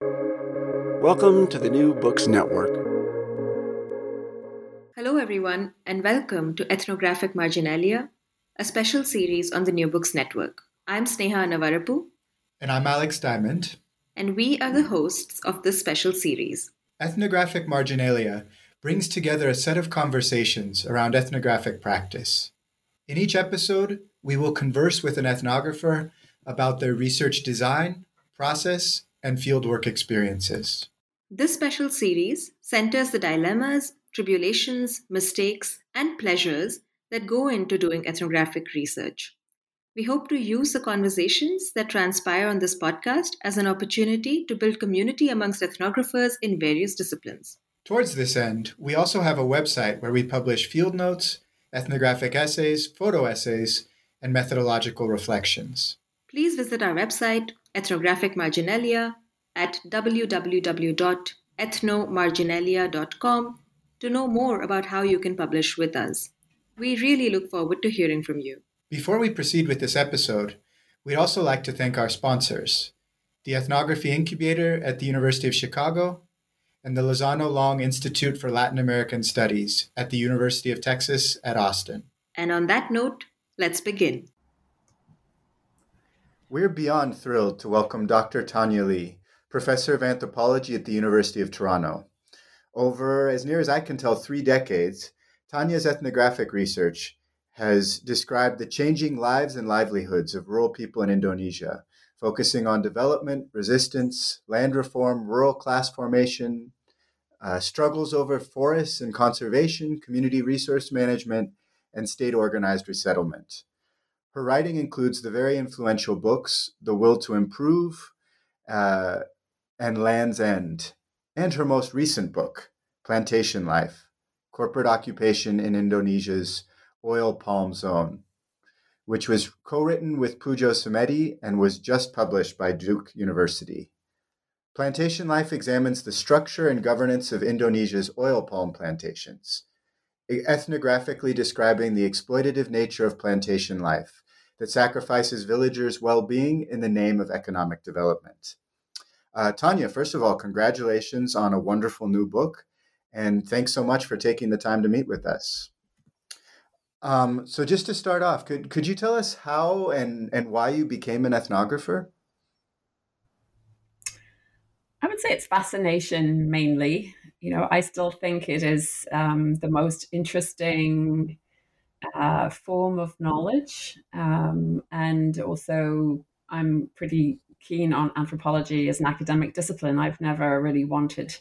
Welcome to the New Books Network. Hello, everyone, and welcome to Ethnographic Marginalia, a special series on the New Books Network. I'm Sneha Annavarapu, And I'm Alex Diamond. and we are the hosts of this special series. Ethnographic Marginalia brings together a set of conversations around ethnographic practice. In each episode, we will converse with an ethnographer about their research design, process, and fieldwork experiences. This special series centers the dilemmas, tribulations, mistakes, and pleasures that go into doing ethnographic research. We hope to use the conversations that transpire on this podcast as an opportunity to build community amongst ethnographers in various disciplines. Towards this end, we also have a website where we publish field notes, ethnographic essays, photo essays, and methodological reflections. Please visit our website, Ethnographic Marginalia, at www.ethnomarginalia.com to know more about how you can publish with us. We really look forward to hearing from you. Before we proceed with this episode, we'd also like to thank our sponsors the Ethnography Incubator at the University of Chicago and the Lozano Long Institute for Latin American Studies at the University of Texas at Austin. And on that note, let's begin. We're beyond thrilled to welcome Dr. Tania Li, professor of anthropology at the University of Toronto. Over, as near as I can tell, three decades, Tania's ethnographic research has described the changing lives and livelihoods of rural people in Indonesia, focusing on development, resistance, land reform, rural class formation, uh, struggles over forests and conservation, community resource management, and state organized resettlement. Her writing includes the very influential books The Will to Improve uh, and Land's End, and her most recent book, Plantation Life Corporate Occupation in Indonesia's Oil Palm Zone, which was co written with Pujo Semedi and was just published by Duke University. Plantation Life examines the structure and governance of Indonesia's oil palm plantations, ethnographically describing the exploitative nature of plantation life that sacrifices villagers' well being in the name of economic development. Uh, Tania, first of all, congratulations on a wonderful new book, and thanks so much for taking the time to meet with us. Um, so, just to start off, could could you tell us how and and why you became an ethnographer? I would say it's fascination mainly. You know, I still think it is um, the most interesting uh, form of knowledge, um, and also I'm pretty keen on anthropology as an academic discipline. I've never really wanted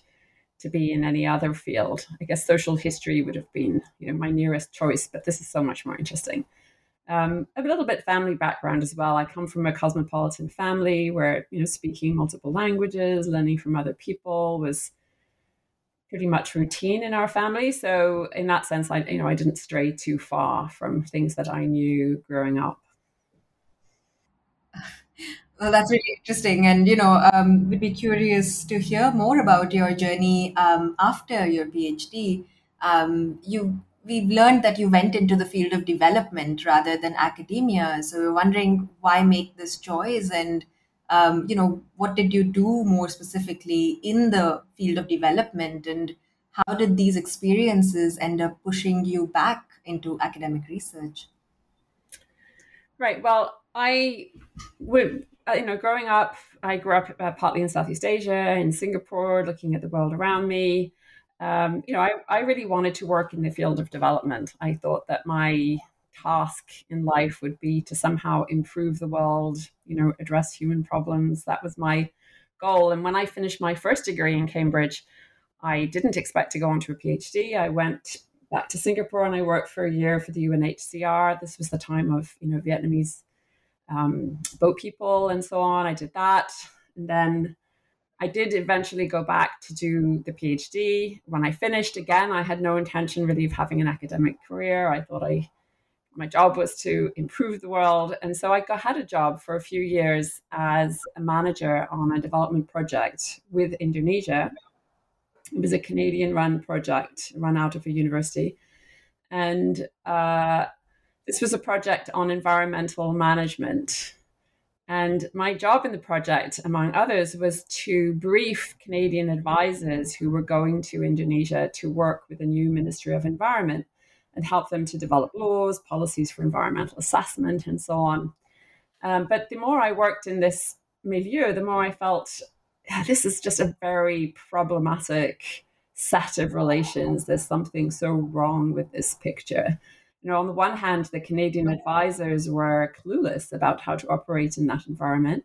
to be in any other field. I guess social history would have been, you know, my nearest choice, but this is so much more interesting. Um, a little bit family background as well. I come from a cosmopolitan family where, you know, speaking multiple languages, learning from other people was pretty much routine in our family. So in that sense, I, you know, I didn't stray too far from things that I knew growing up. Well, that's really interesting. And, you know, um, we'd be curious to hear more about your journey um, after your PhD. Um, you, we've learned that you went into the field of development rather than academia. So we're wondering why make this choice and, um, you know, what did you do more specifically in the field of development and how did these experiences end up pushing you back into academic research? Right. Well, I would, uh, you know, growing up, I grew up uh, partly in Southeast Asia, in Singapore, looking at the world around me. Um, you know, I, I really wanted to work in the field of development. I thought that my task in life would be to somehow improve the world, you know, address human problems. That was my goal. And when I finished my first degree in Cambridge, I didn't expect to go on to a PhD. I went back to Singapore and I worked for a year for the UNHCR. This was the time of, you know, Vietnamese um, boat people and so on. I did that. And then I did eventually go back to do the PhD. When I finished, again, I had no intention really of having an academic career. I thought I my job was to improve the world, and so I got, had a job for a few years as a manager on a development project with Indonesia. It was a Canadian-run project run out of a university, and uh, this was a project on environmental management. And my job in the project, among others, was to brief Canadian advisors who were going to Indonesia to work with the new Ministry of Environment and help them to develop laws, policies for environmental assessment, and so on. Um, but the more I worked in this milieu, the more I felt yeah, this is just a very problematic set of relations. There's something so wrong with this picture you know, on the one hand, the Canadian advisors were clueless about how to operate in that environment.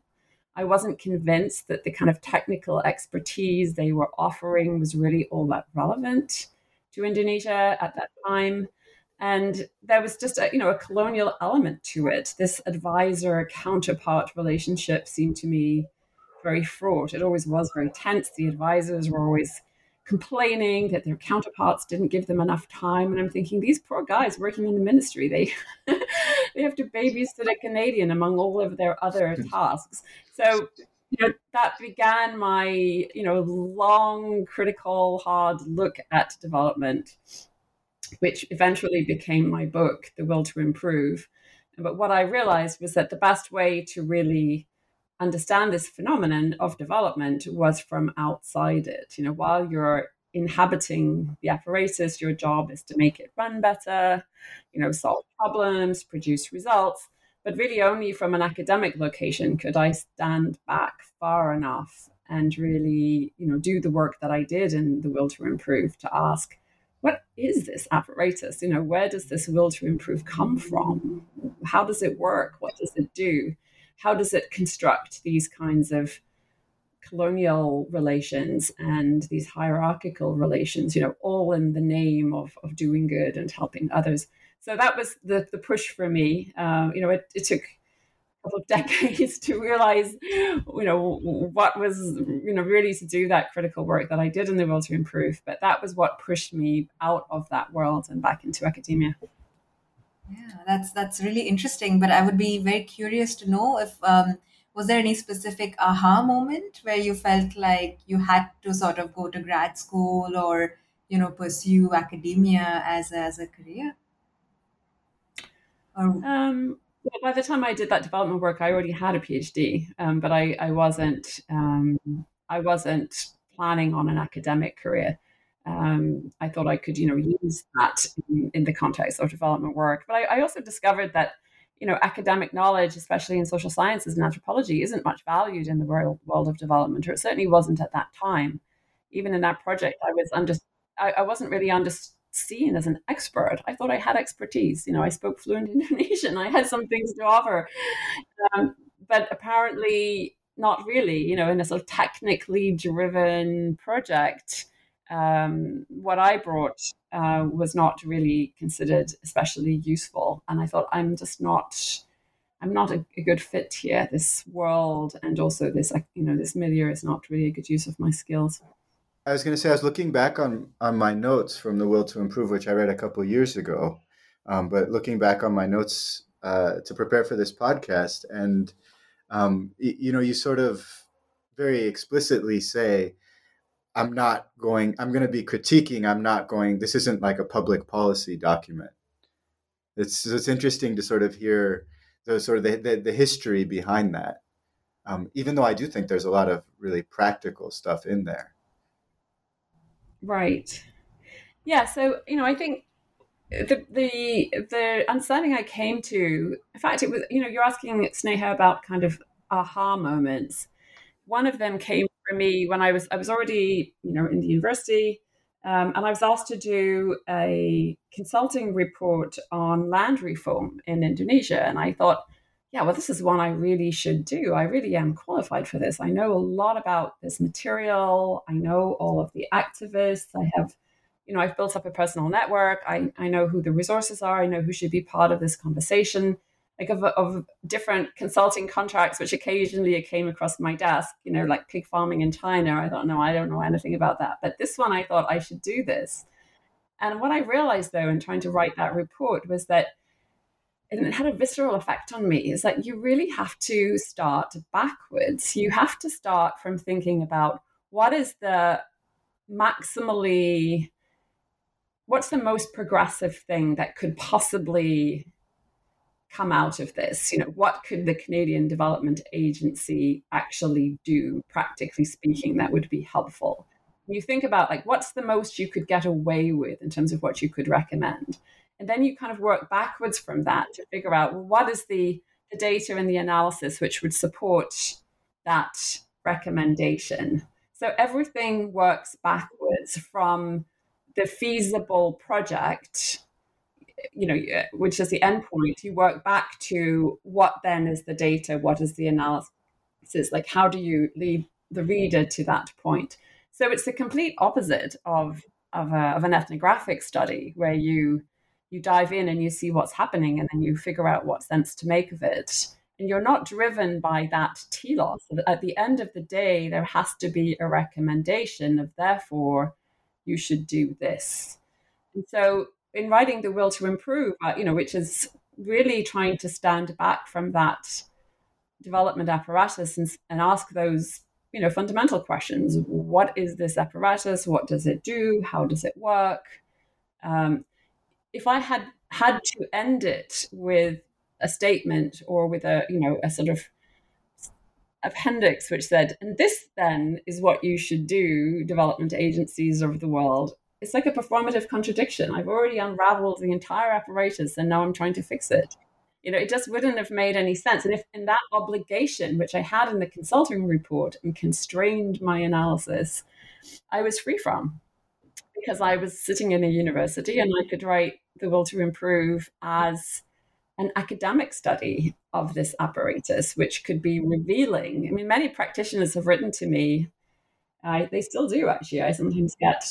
I wasn't convinced that the kind of technical expertise they were offering was really all that relevant to Indonesia at that time. And there was just a, you know, a colonial element to it. This advisor counterpart relationship seemed to me very fraught. It always was very tense. The advisors were always complaining that their counterparts didn't give them enough time. And I'm thinking, these poor guys working in the ministry, they they have to babysit a Canadian among all of their other tasks. So you know, that began my you know long, critical, hard look at development, which eventually became my book, The Will to Improve. But what I realized was that the best way to really understand this phenomenon of development was from outside it. You know, while you're inhabiting the apparatus, your job is to make it run better, you know, solve problems, produce results. But really, only from an academic location could I stand back far enough and really, you know, do the work that I did in the will to improve to ask, what is this apparatus? You know, where does this will to improve come from? How does it work? What does it do? how does it construct these kinds of colonial relations and these hierarchical relations, you know, all in the name of, of doing good and helping others. So that was the, the push for me. Uh, you know, it, it took couple of decades to realize, you know, what was, you know, really to do that critical work that I did in the world to improve. But that was what pushed me out of that world and back into academia. Yeah, that's that's really interesting. But I would be very curious to know if um, was there any specific aha moment where you felt like you had to sort of go to grad school or you know pursue academia as as a career? Or... Um, by the time I did that development work, I already had a PhD, um, but I I wasn't um, I wasn't planning on an academic career um, I thought I could, you know, use that in, in the context of development work. But I, I, also discovered that, you know, academic knowledge, especially in social sciences and anthropology, isn't much valued in the world, world of development, or it certainly wasn't at that time. Even in that project, I was under, I, I wasn't really under, seen as an expert. I thought I had expertise. You know, I spoke fluent Indonesian. I had some things to offer, um, but apparently not really. You know, in a sort of technically driven project um, what I brought uh, was not really considered especially useful. And I thought, I'm just not, I'm not a, a, good fit here. This world and also this, you know, this milieu is not really a good use of my skills. I was going to say, I was looking back on on my notes from the Will to Improve, which I read a couple years ago. Um, but looking back on my notes uh, to prepare for this podcast, and um, you know, you sort of very explicitly say I'm not going, I'm going to be critiquing, I'm not going, this isn't like a public policy document. It's, it's interesting to sort of hear the sort of the, the, the history behind that. Um, even though I do think there's a lot of really practical stuff in there. Right. Yeah. So, you know, I think the the the understanding I came to, in fact, it was you know you're asking Sneha about kind of aha moments. One of them came for me when I was I was already you know in the university, um, and I was asked to do a consulting report on land reform in Indonesia, and I thought, yeah, well, this is one I really should do. I really am qualified for this. I know a lot about this material. I know all of the activists. I have, you know, I've built up a personal network. I, I know who the resources are. I know who should be part of this conversation. like of, of different consulting contracts, which occasionally came across my desk, you know, like pig farming in China. I thought, no, I don't know anything about that. But this one, I thought I should do this. And what I realized though, in trying to write that report, was that and it had a visceral effect on me is that you really have to start backwards. You have to start from thinking about what is the maximally, what's the most progressive thing that could possibly come out of this? You know, what could the Canadian Development Agency actually do, practically speaking, that would be helpful? You think about like what's the most you could get away with in terms of what you could recommend and then you kind of work backwards from that to figure out well, what is the, the data and the analysis which would support that recommendation. So everything works backwards from the feasible project, you know, which is the endpoint. You work back to what then is the data, what is the analysis, like how do you lead the reader to that point. So it's the complete opposite of of, a, of an ethnographic study where you you dive in and you see what's happening and then you figure out what sense to make of it. And you're not driven by that telos at the end of the day there has to be a recommendation of therefore you should do this. And so in writing the will to improve uh, you know which is really trying to stand back from that development apparatus and, and ask those you know fundamental questions. What is this apparatus? What does it do? How does it work? Um, if I had had to end it with a statement or with a you know a sort of appendix which said and this then is what you should do development agencies of the world it's like a performative contradiction. I've already unraveled the entire apparatus and now i'm trying to fix it. You know it just wouldn't have made any sense. And if in that obligation which i had in the consulting report and constrained my analysis i was free from because I was sitting in a university and I could write The Will to Improve as an academic study of this apparatus, which could be revealing. I mean, many practitioners have written to me. I, they still do, actually. I sometimes get,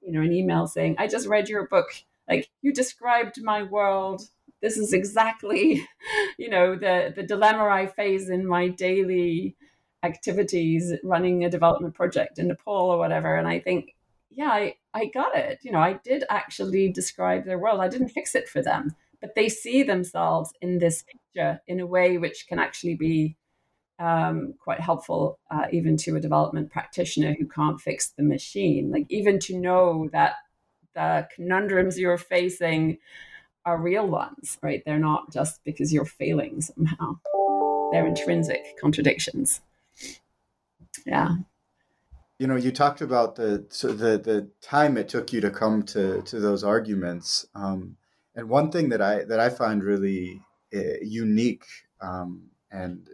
you know, an email saying, "I just read your book. Like you described my world. This is exactly, you know, the the dilemma I face in my daily activities, running a development project in Nepal or whatever." And I think, yeah, I, I got it. You know, I did actually describe their world. I didn't fix it for them, but they see themselves in this picture in a way which can actually be um, quite helpful, uh, even to a development practitioner who can't fix the machine. Like, even to know that the conundrums you're facing are real ones, right? They're not just because you're failing somehow, they're intrinsic contradictions. Yeah you know you talked about the so the the time it took you to come to to those arguments um, and one thing that i that i find really uh, unique um, and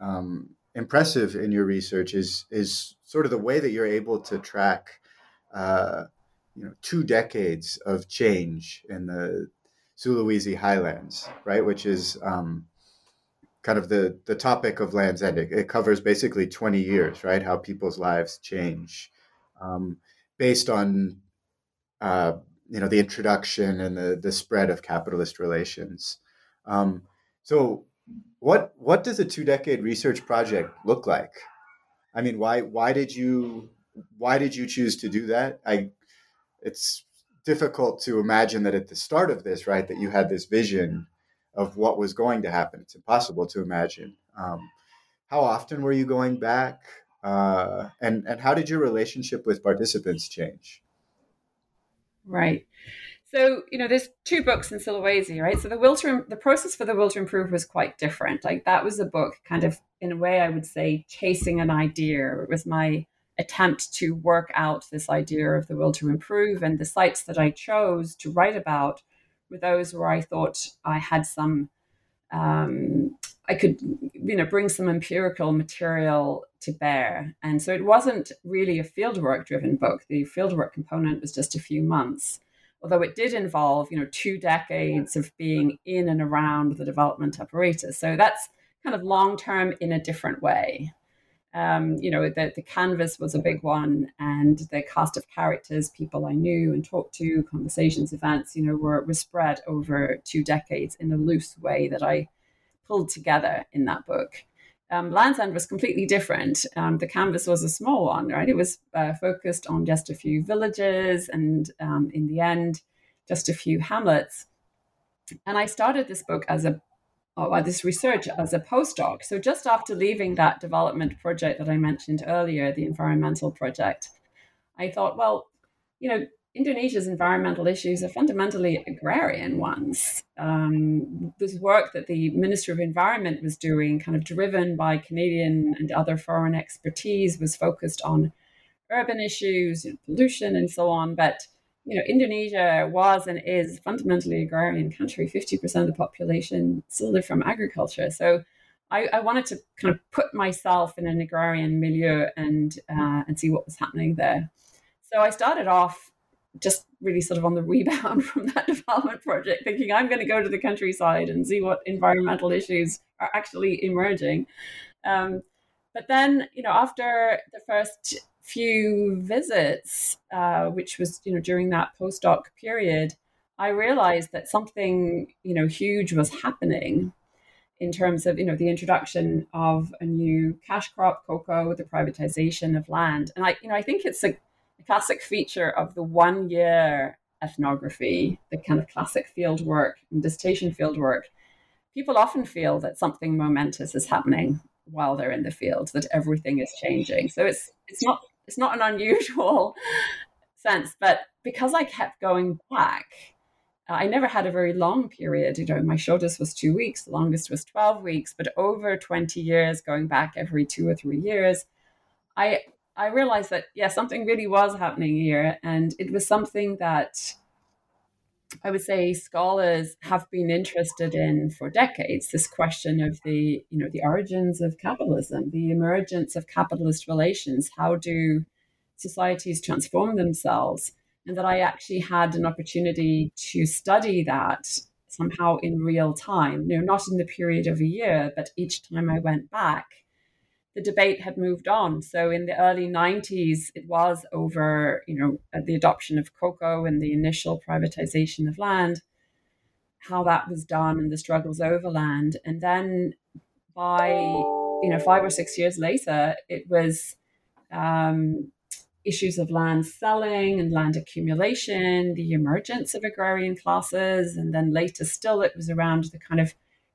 um, impressive in your research is is sort of the way that you're able to track uh, you know two decades of change in the Sulawesi highlands right? Which is um, kind of the the topic of Land's End. It, it covers basically 20 years, right? How people's lives change um, based on uh, you know the introduction and the the spread of capitalist relations. Um, so, what what does a two decade research project look like? I mean, why why did you why did you choose to do that? I it's difficult to imagine that at the start of this, right, that you had this vision of what was going to happen. It's impossible to imagine. Um, how often were you going back? Uh, and, and how did your relationship with participants change? Right. So, you know, there's two books in Sulawesi, right? So the will to, the process for the will to improve was quite different. Like that was a book kind of in a way I would say chasing an idea. It was my attempt to work out this idea of the will to improve and the sites that I chose to write about with those where I thought I had some, um, I could, you know, bring some empirical material to bear. And so it wasn't really a fieldwork driven book. The fieldwork component was just a few months, although it did involve, you know, two decades of being in and around the development apparatus. So that's kind of long term in a different way um, you know, the, the canvas was a big one, and the cast of characters, people I knew and talked to, conversations, events, you know, were, were spread over two decades in a loose way that I pulled together in that book. Um, Land's End was completely different. Um, the canvas was a small one, right? It was uh, focused on just a few villages and, um, in the end, just a few hamlets. And I started this book as a or this research as a postdoc. So just after leaving that development project that I mentioned earlier, the environmental project, I thought, well, you know, Indonesia's environmental issues are fundamentally agrarian ones. Um, this work that the Minister of Environment was doing, kind of driven by Canadian and other foreign expertise, was focused on urban issues, pollution, and so on. But you know, Indonesia was and is fundamentally agrarian country. Fifty percent of the population still live from agriculture. So I, I, wanted to kind of put myself in an agrarian milieu and uh, and see what was happening there. So I started off just really sort of on the rebound from that development project, thinking I'm going to go to the countryside and see what environmental issues are actually emerging. Um, but then, you know, after the first few visits, uh, which was, you know, during that postdoc period, I realized that something, you know, huge was happening in terms of, you know, the introduction of a new cash crop, cocoa, the privatization of land. And I, you know, I think it's a classic feature of the one year ethnography, the kind of classic field work and dissertation field work, people often feel that something momentous is happening while they're in the field, that everything is changing. So it's it's not it's not an unusual sense, but because I kept going back, I never had a very long period. You know, my shortest was two weeks, the longest was 12 weeks, but over 20 years, going back every two or three years, I I realized that yeah, something really was happening here, and it was something that I would say scholars have been interested in for decades. This question of the you know the origins of capitalism, the emergence of capitalist relations. How do societies transform themselves? And that I actually had an opportunity to study that somehow in real time. You know, not in the period of a year, but each time I went back the debate had moved on. So in the early 90s, it was over, you know, uh, the adoption of cocoa and the initial privatization of land, how that was done and the struggles over land. And then by, you know, five or six years later, it was um, issues of land selling and land accumulation, the emergence of agrarian classes, and then later still it was around the kind of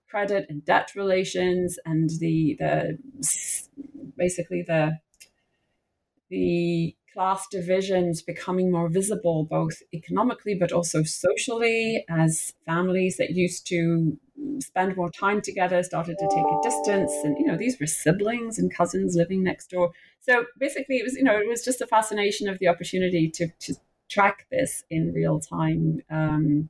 credit and debt relations and the the basically the the class divisions becoming more visible both economically but also socially as families that used to spend more time together started to take a distance and you know these were siblings and cousins living next door. So basically it was you know it was just a fascination of the opportunity to to track this in real time um,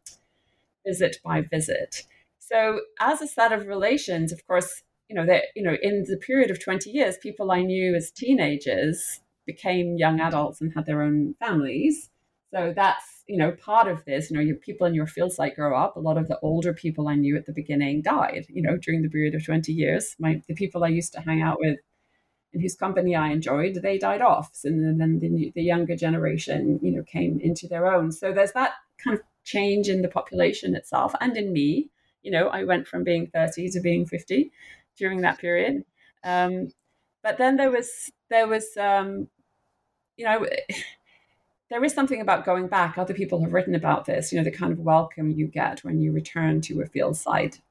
visit by visit so as a set of relations, of course, you know, that you know, in the period of 20 years, people I knew as teenagers became young adults and had their own families. So that's, you know, part of this. You know, your people in your field site grow up. A lot of the older people I knew at the beginning died, you know, during the period of 20 years. My the people I used to hang out with and whose company I enjoyed, they died off. And then the, the younger generation, you know, came into their own. So there's that kind of change in the population itself and in me you know, I went from being 30 to being 50 during that period. Um, but then there was, there was, um, you know, there is something about going back. Other people have written about this, you know, the kind of welcome you get when you return to a field site.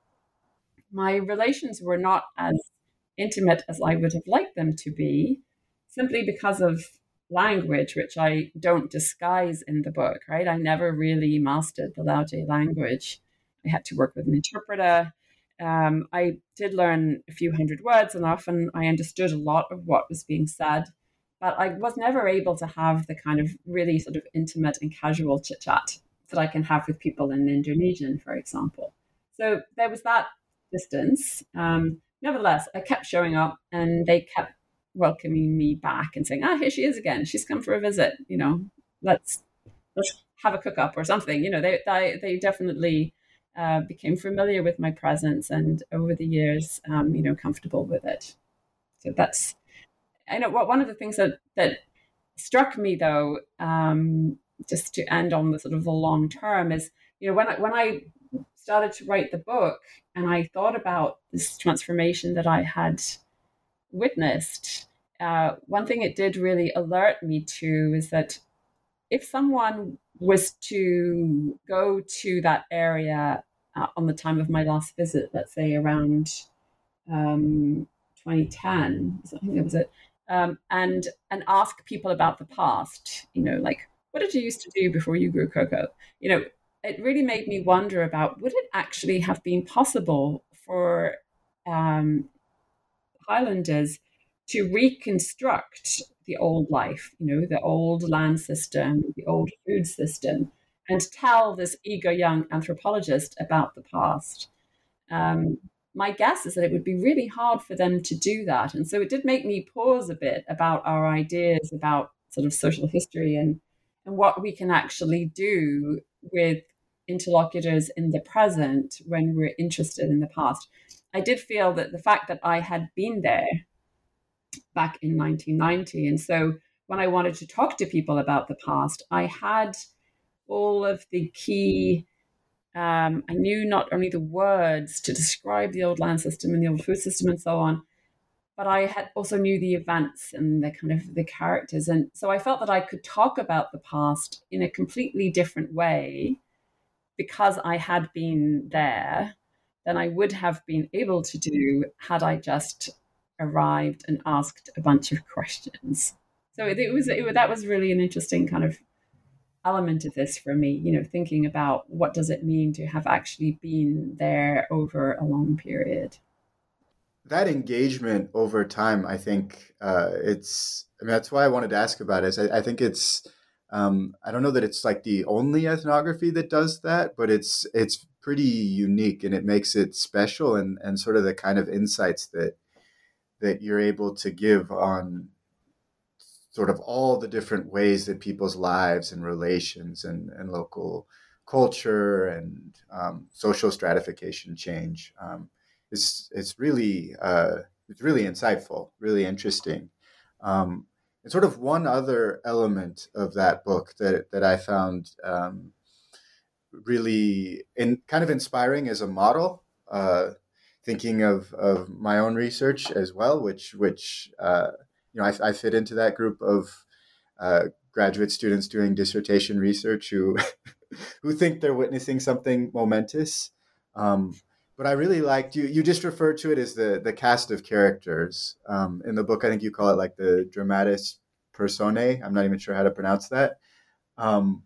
My relations were not as intimate as I would have liked them to be, simply because of language, which I don't disguise in the book, right? I never really mastered the Lauje language. I had to work with an interpreter. Um, I did learn a few hundred words, and often I understood a lot of what was being said. But I was never able to have the kind of really sort of intimate and casual chit chat that I can have with people in Indonesian, for example. So there was that distance. Um, nevertheless, I kept showing up, and they kept welcoming me back and saying, "Ah, here she is again. She's come for a visit. You know, let's let's have a cook up or something." You know, they they, they definitely uh, became familiar with my presence and over the years, um, you know, comfortable with it. So that's, I know what one of the things that, that struck me though, um, just to end on the sort of the long term is, you know, when I, when I started to write the book and I thought about this transformation that I had witnessed, uh, one thing it did really alert me to is that if someone was to go to that area on the time of my last visit, let's say around um, 2010, I think that was it, um, and and ask people about the past, you know, like what did you used to do before you grew cocoa? You know, it really made me wonder about would it actually have been possible for um, Highlanders to reconstruct the old life, you know, the old land system, the old food system, and tell this eager young anthropologist about the past. Um, my guess is that it would be really hard for them to do that. And so it did make me pause a bit about our ideas about sort of social history and, and what we can actually do with interlocutors in the present when we're interested in the past. I did feel that the fact that I had been there back in 1990, and so when I wanted to talk to people about the past, I had all of the key. Um, I knew not only the words to describe the old land system and the old food system and so on, but I had also knew the events and the kind of the characters, and so I felt that I could talk about the past in a completely different way because I had been there than I would have been able to do had I just arrived and asked a bunch of questions. So it, was it, that was really an interesting kind of element of this for me. You know, thinking about what does it mean to have actually been there over a long period. That engagement over time, I think uh, it's. I mean, that's why I wanted to ask about it. I, I think it's. Um, I don't know that it's like the only ethnography that does that, but it's it's pretty unique and it makes it special and, and sort of the kind of insights that that you're able to give on sort of all the different ways that people's lives and relations and, and local culture and um, social stratification change. Um, it's it's really uh, it's really insightful, really interesting. Um, and sort of one other element of that book that that I found um, really in, kind of inspiring as a model. Uh, thinking of, of my own research as well, which which uh, you know I, I, fit into that group of uh, graduate students doing dissertation research who who think they're witnessing something momentous. Um, but I really liked you. You just referred to it as the the cast of characters um, in the book. I think you call it like the dramatis personae. I'm not even sure how to pronounce that. Um,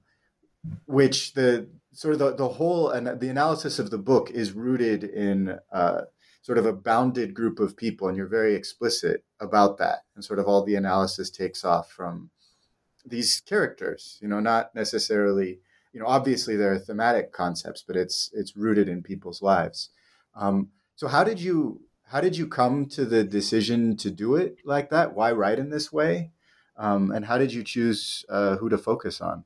which the sort of the, the whole and the analysis of the book is rooted in uh, sort of a bounded group of people and you're very explicit about that and sort of all the analysis takes off from these characters you know not necessarily you know obviously there are thematic concepts but it's it's rooted in people's lives um, so how did you how did you come to the decision to do it like that why write in this way um, and how did you choose uh, who to focus on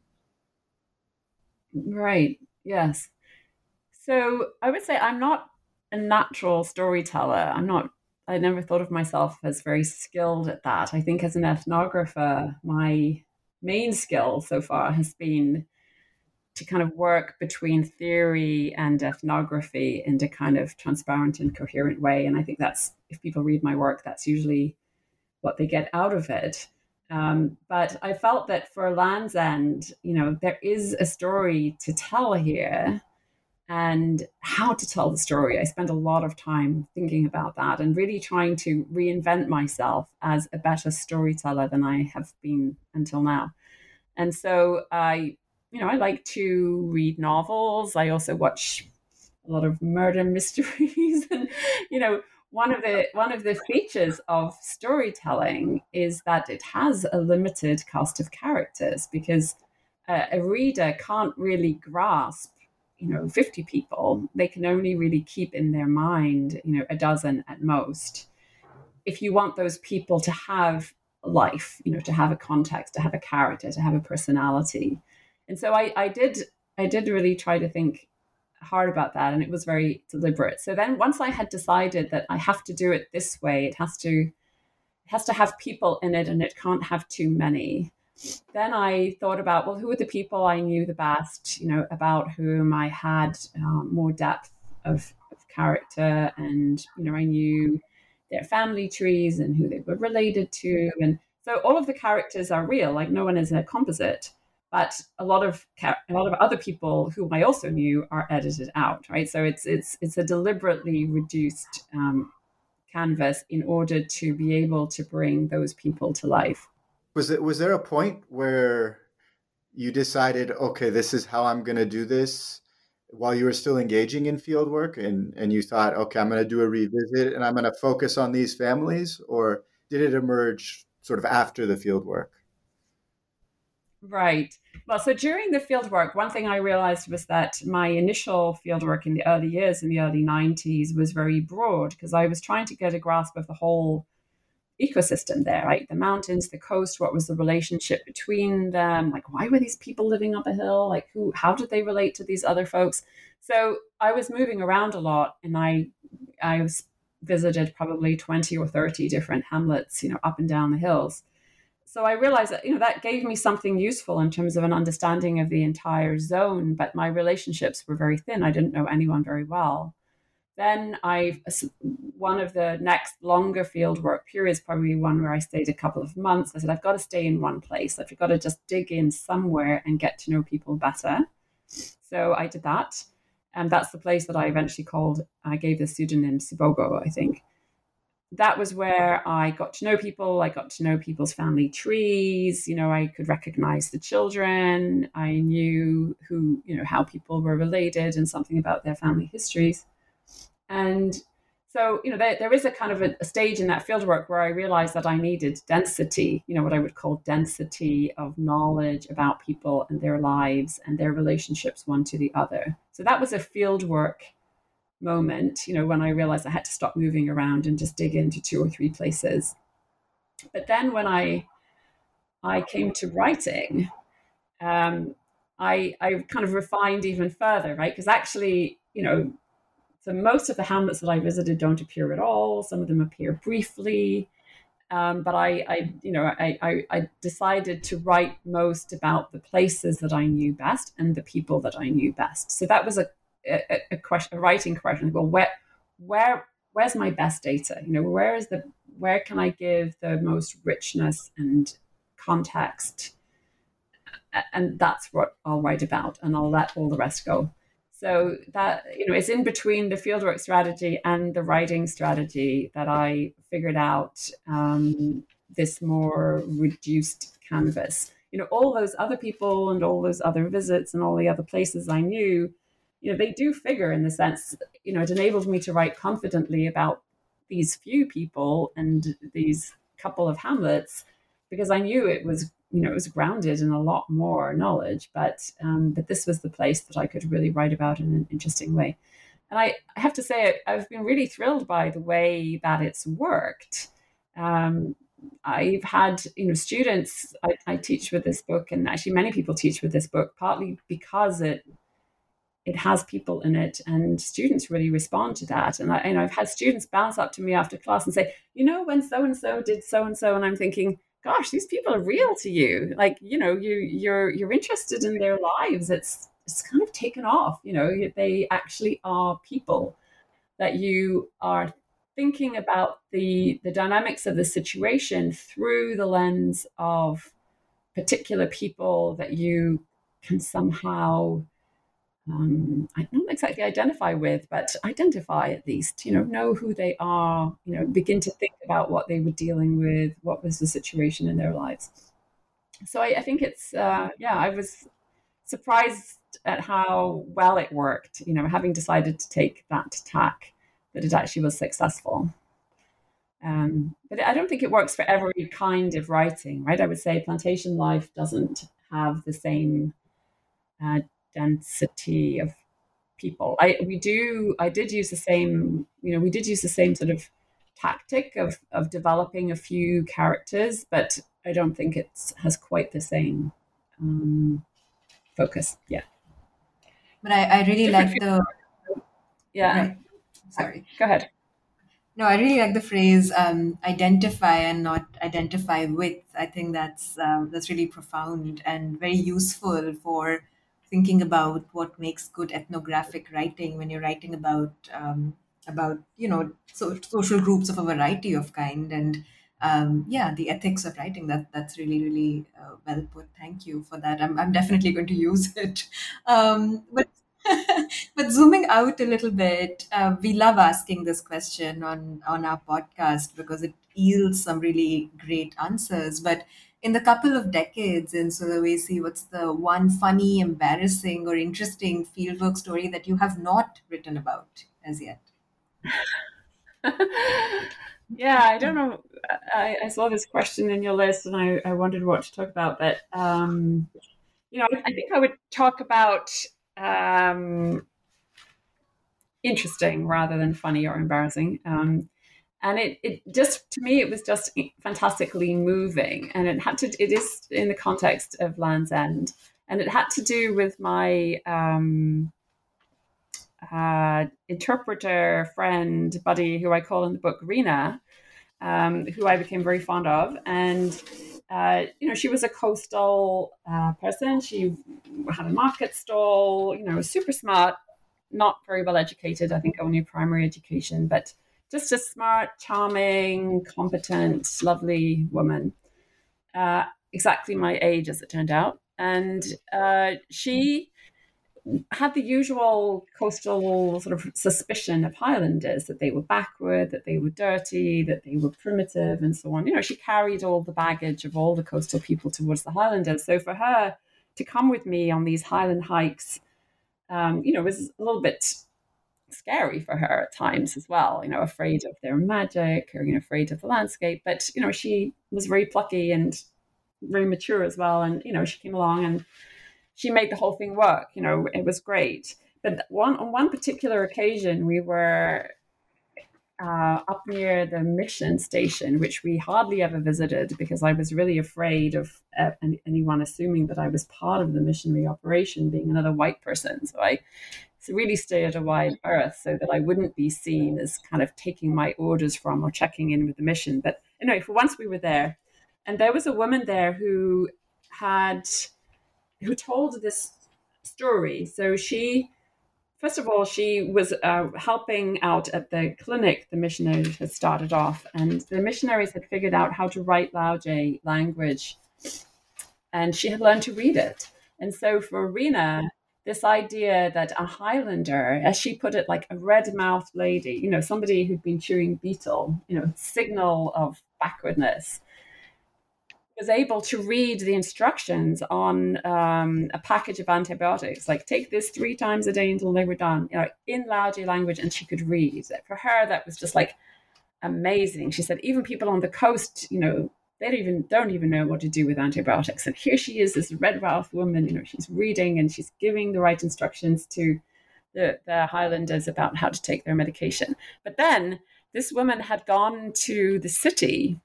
Right. Yes. So I would say I'm not a natural storyteller. I'm not, I never thought of myself as very skilled at that. I think as an ethnographer, my main skill so far has been to kind of work between theory and ethnography in a kind of transparent and coherent way. And I think that's, if people read my work, that's usually what they get out of it. Um, but I felt that for Land's End, you know, there is a story to tell here and how to tell the story. I spend a lot of time thinking about that and really trying to reinvent myself as a better storyteller than I have been until now. And so I, you know, I like to read novels. I also watch a lot of murder mysteries and, you know, one of the one of the features of storytelling is that it has a limited cast of characters because uh, a reader can't really grasp you know 50 people they can only really keep in their mind you know a dozen at most if you want those people to have life you know to have a context to have a character to have a personality and so i i did i did really try to think hard about that and it was very deliberate. So then once I had decided that I have to do it this way, it has to it has to have people in it and it can't have too many. Then I thought about, well, who were the people I knew the best, you know, about whom I had um, more depth of, of, character and, you know, I knew their family trees and who they were related to. And so all of the characters are real, like no one is a composite. But a lot of a lot of other people who I also knew are edited out, right? So it's it's it's a deliberately reduced um, canvas in order to be able to bring those people to life. Was it was there a point where you decided, okay, this is how I'm going to do this while you were still engaging in field work and, and you thought, okay, I'm going to do a revisit and I'm going to focus on these families? Or did it emerge sort of after the field work? Right. Well, so during the field work, one thing I realized was that my initial field work in the early years, in the early 90s, was very broad because I was trying to get a grasp of the whole ecosystem there, right? The mountains, the coast, what was the relationship between them? Like, why were these people living up a hill? Like, who, how did they relate to these other folks? So I was moving around a lot and I, I was visited probably 20 or 30 different hamlets, you know, up and down the hills. So I realized that, you know, that gave me something useful in terms of an understanding of the entire zone, but my relationships were very thin. I didn't know anyone very well. Then I, uh, one of the next longer field work periods, probably one where I stayed a couple of months. I said, I've got to stay in one place. I've got to just dig in somewhere and get to know people better. So I did that. And that's the place that I eventually called, I gave the pseudonym Sibogo, I think. That was where I got to know people. I got to know people's family trees. You know, I could recognize the children. I knew who, you know, how people were related and something about their family histories. And so, you know, there, there is a kind of a, a stage in that fieldwork where I realized that I needed density, you know, what I would call density of knowledge about people and their lives and their relationships one to the other. So that was a fieldwork moment, you know, when I realized I had to stop moving around and just dig into two or three places. But then when I I came to writing, um, I I kind of refined even further, right? Because actually, you know, so most of the hamlets that I visited don't appear at all. Some of them appear briefly. Um, but I, I, you know, I, I, I, decided to write most about the places that I knew best and the people that I knew best. So that was a, a, a question, a writing question. Well, where, where, where's my best data? You know, where is the, where can I give the most richness and context? And that's what I'll write about, and I'll let all the rest go. So that you know, it's in between the fieldwork strategy and the writing strategy that I figured out um, this more reduced canvas. You know, all those other people and all those other visits and all the other places I knew, you know, they do figure in the sense, you know, it enabled me to write confidently about these few people and these couple of hamlets because I knew it was you know, it was grounded in a lot more knowledge, but um, but this was the place that I could really write about in an interesting way. And I, I have to say, I've been really thrilled by the way that it's worked. Um, I've had, you know, students I, I, teach with this book, and actually many people teach with this book, partly because it it has people in it, and students really respond to that. And I, and I've had students bounce up to me after class and say, you know, when so and so did so and so, and I'm thinking, gosh, these people are real to you. Like, you know, you you're you're interested in their lives. It's it's kind of taken off. You know, they actually are people that you are thinking about the the dynamics of the situation through the lens of particular people that you can somehow um, I don't exactly identify with, but identify at least, you know, know who they are, you know, begin to think about what they were dealing with, what was the situation in their lives. So I, I think it's, uh, yeah, I was surprised at how well it worked, you know, having decided to take that tack, that it actually was successful. Um, but I don't think it works for every kind of writing, right? I would say plantation life doesn't have the same uh, density of people. I we do I did use the same, you know, we did use the same sort of tactic of of developing a few characters, but I don't think it has quite the same um, focus. Yeah. But I, I really like the yeah. Right. Sorry. Go ahead. no, I really like the phrase um, "identify and not identify with." I think that's um, that's really profound and very useful for thinking about what makes good ethnographic writing when you're writing about um, about you know so, social groups of a variety of kind. And um, yeah the ethics of writing that that's really really uh, well put. Thank you for that. I'm, I'm definitely going to use it. Um, but but zooming out a little bit uh, we love asking this question on on our podcast because it yields some really great answers. But in the couple of decades in Sulawesi, what's the one funny, embarrassing, or interesting fieldwork story that you have not written about as yet? yeah, I don't know. I, I, saw this question in your list and I, I wondered what to talk about, but um, you know, I, I, think I would talk about um, interesting rather than funny or embarrassing. Um, and it, it just to me it was just fantastically moving. And it had to it is in the context of land's end. And it had to do with my um, uh, interpreter friend buddy who i call in the book rena um, who i became very fond of. And uh, you know she was a coastal uh, person. She had a market stall you know super smart not very well educated i think only primary education but just a smart, charming, competent, lovely woman. Uh, exactly my age, as it turned out. And uh, she had the usual coastal sort of suspicion of Highlanders that they were backward, that they were dirty, that they were primitive, and so on. You know, she carried all the baggage of all the coastal people towards the Highlanders. So for her to come with me on these Highland hikes, um, you know, was a little bit scary for her at times as well, you know, afraid of their magic or, you know, afraid of the landscape. But, you know, she was very plucky and very mature as well. And, you know, she came along and she made the whole thing work. You know, it was great. But one on one particular occasion, we were uh, up near the mission station, which we hardly ever visited because I was really afraid of uh, anyone assuming that I was part of the missionary operation, being another white person. So I really stay at a wide berth so that I wouldn't be seen as kind of taking my orders from or checking in with the mission. But anyway, for once we were there, and there was a woman there who had who told this story. So she, first of all, she was uh, helping out at the clinic the missionaries had started off, and the missionaries had figured out how to write Lauje language, and she had learned to read it. And so for Rena, this idea that a Highlander, as she put it, like a red mouthed lady, you know, somebody who'd been chewing betel, you know, signal of backwardness, was able to read the instructions on um, a package of antibiotics, like take this three times a day until they were done, you know, in Lauje language, and she could read. For her, that was just like amazing. She said even people on the coast, you know, they don't even don't even know what to do with antibiotics. And here she is, this red mouth woman. You know, she's reading and she's giving the right instructions to the, the Highlanders about how to take their medication. But then this woman had gone to the city.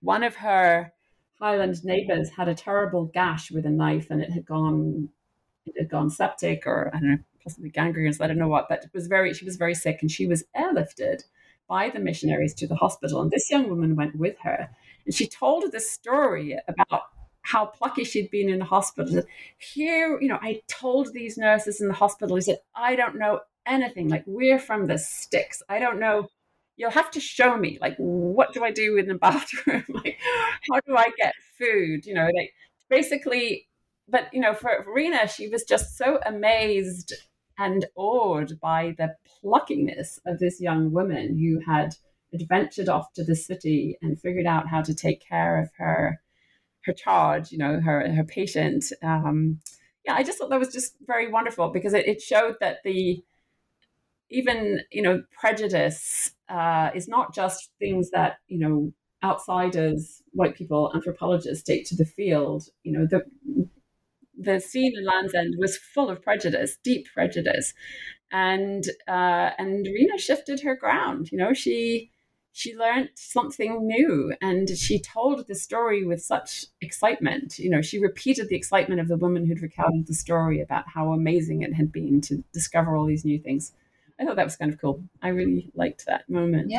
One of her Highland neighbors had a terrible gash with a knife, and it had gone it had gone septic or I don't know, possibly gangrenous. I don't know what, but it was very she was very sick, and she was airlifted by the missionaries to the hospital. And this young woman went with her. And she told this story about how plucky she'd been in the hospital. Here, you know, I told these nurses in the hospital, he said, I don't know anything. Like, we're from the sticks. I don't know. You'll have to show me, like, what do I do in the bathroom? like, how do I get food? You know, like, basically, but, you know, for Rena, she was just so amazed and awed by the pluckiness of this young woman who had adventured off to the city and figured out how to take care of her her charge, you know, her her patient. Um, yeah, I just thought that was just very wonderful because it, it showed that the even you know prejudice uh, is not just things that you know outsiders, white people, anthropologists take to the field. You know, the the scene in Land's End was full of prejudice, deep prejudice, and uh, and Rena shifted her ground. You know, she she learned something new and she told the story with such excitement. You know, she repeated the excitement of the woman who'd recounted the story about how amazing it had been to discover all these new things. I thought that was kind of cool. I really liked that moment. Yeah,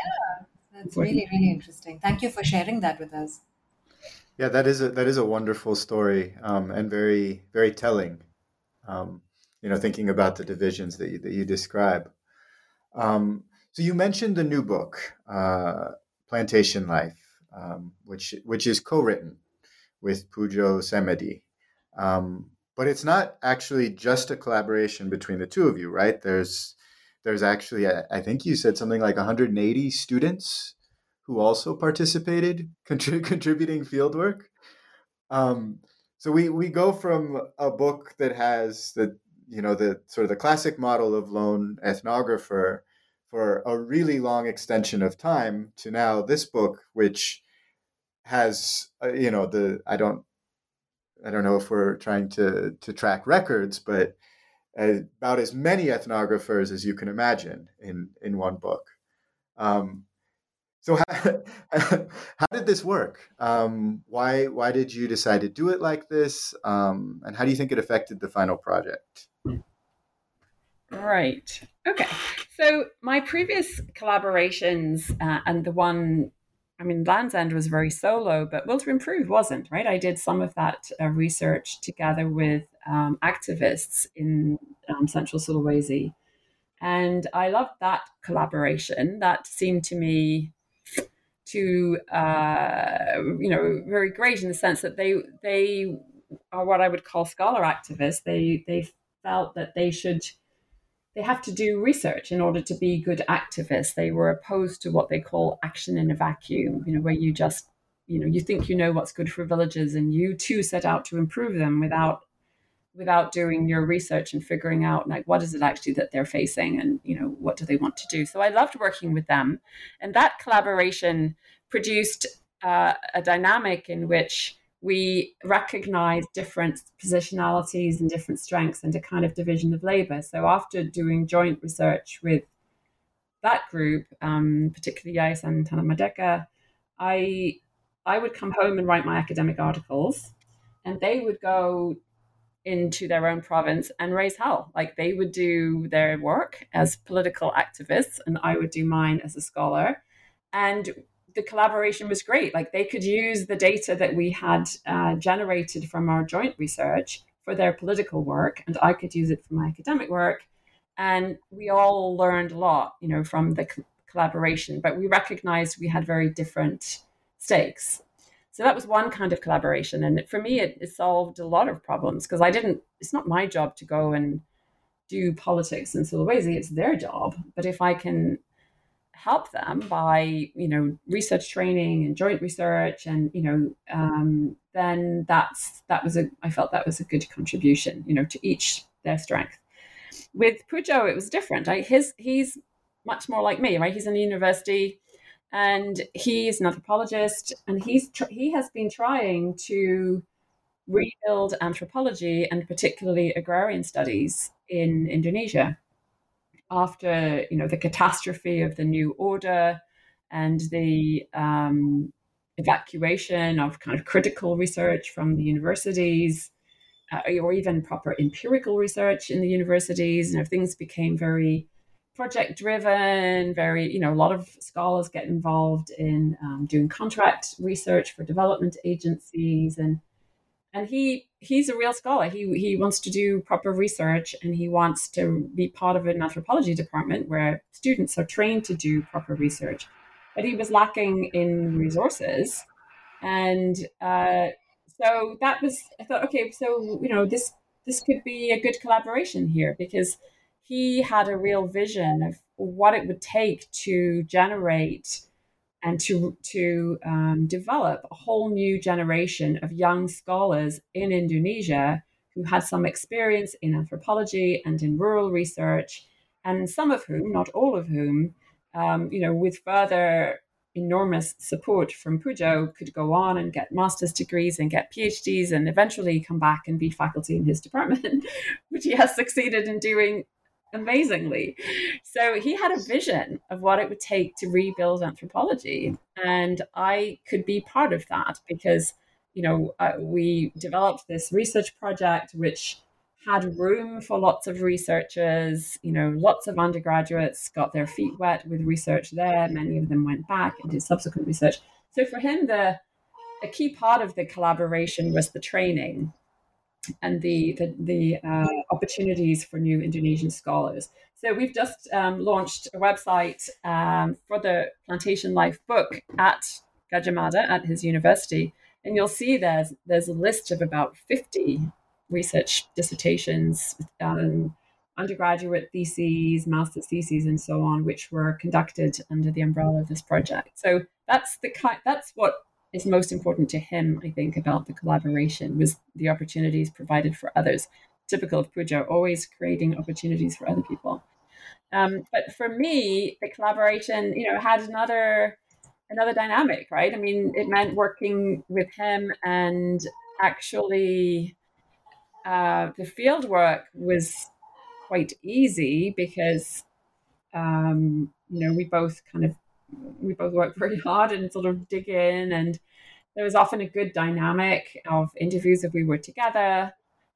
that's really really interesting. Thank you for sharing that with us. Yeah, that is a that is a wonderful story um, and very very telling. Um, you know, thinking about the divisions that you, that you describe. Um, so you mentioned the new book, uh, Plantation Life, um, which which is co-written with Pujo Semedi. Um, but it's not actually just a collaboration between the two of you, right? There's there's actually I think you said something like 180 students who also participated, contrib- contributing fieldwork. Um, so we we go from a book that has the you know the sort of the classic model of lone ethnographer for a really long extension of time to now this book, which has uh, you know the I don't I don't know if we're trying to to track records, but about as many ethnographers as you can imagine in in one book. Um, so how, how, did this work? Um, why why did you decide to do it like this? Um, and how do you think it affected the final project? Right. Okay. So my previous collaborations uh, and the one, I mean, Land's End was very solo, but Will to Improve wasn't, right? I did some of that uh, research together with um, activists in um, Central Sulawesi. And I loved that collaboration. That seemed to me to, uh, you know, very great in the sense that they they are what I would call scholar activists. They they felt that they should they have to do research in order to be good activists. They were opposed to what they call action in a vacuum, you know, where you just, you know, you think you know what's good for villages and you too set out to improve them without without doing your research and figuring out like what is it actually that they're facing and you know what do they want to do so i loved working with them and that collaboration produced uh, a dynamic in which we recognize different positionalities and different strengths and a kind of division of labor. So after doing joint research with that group, um, particularly Yayasan and Tanah Merdeka, I I would come home and write my academic articles, and they would go into their own province and raise hell. Like they would do their work as political activists, and I would do mine as a scholar. And the collaboration was great. Like they could use the data that we had uh, generated from our joint research for their political work, and I could use it for my academic work. And we all learned a lot, you know, from the co- collaboration. But we recognized we had very different stakes. So that was one kind of collaboration, and for me, it, it solved a lot of problems because I didn't. It's not my job to go and do politics in Sulawesi; it's their job. But if I can help them by you know research training and joint research and you know um, then that's that was a i felt that was a good contribution you know to each their strength. With pujo it was different. I, his he's much more like me right? He's in the university and he's an anthropologist and he's tr- he has been trying to rebuild anthropology and particularly agrarian studies in indonesia after you know the catastrophe of the new order and the um, evacuation of kind of critical research from the universities uh, or even proper empirical research in the universities you know things became very project driven very you know a lot of scholars get involved in um, doing contract research for development agencies and and he he's a real scholar. He he wants to do proper research and he wants to be part of an anthropology department where students are trained to do proper research. But he was lacking in resources, and uh, so that was I thought okay, so you know this this could be a good collaboration here because he had a real vision of what it would take to generate and to to um, develop a whole new generation of young scholars in Indonesia who had some experience in anthropology and in rural research, and some of whom, not all of whom, um, you know, with further enormous support from Pujo, could go on and get master's degrees and get PhDs and eventually come back and be faculty in his department, which he has succeeded in doing amazingly. So he had a vision of what it would take to rebuild anthropology. And I could be part of that because, you know, uh, we developed this research project which had room for lots of researchers. You know, lots of undergraduates got their feet wet with research there. Many of them went back and did subsequent research. So for him, the a key part of the collaboration was the training and the the, the uh, opportunities for new Indonesian scholars. So we've just um, launched a website um, for the Plantation Life book at Gadjah Mada at his university, and you'll see there's there's a list of about fifty research dissertations, um, undergraduate theses, master's theses, and so on, which were conducted under the umbrella of this project. So that's the kind. That's what is most important to him, I think, about the collaboration was the opportunities provided for others. Typical of Pujo, always creating opportunities for other people. Um, but for me, the collaboration, you know, had another another dynamic, right? I mean, it meant working with him and actually uh, the field work was quite easy because um, you know we both kind of we both worked very hard and sort of dig in and there was often a good dynamic of interviews if we were together.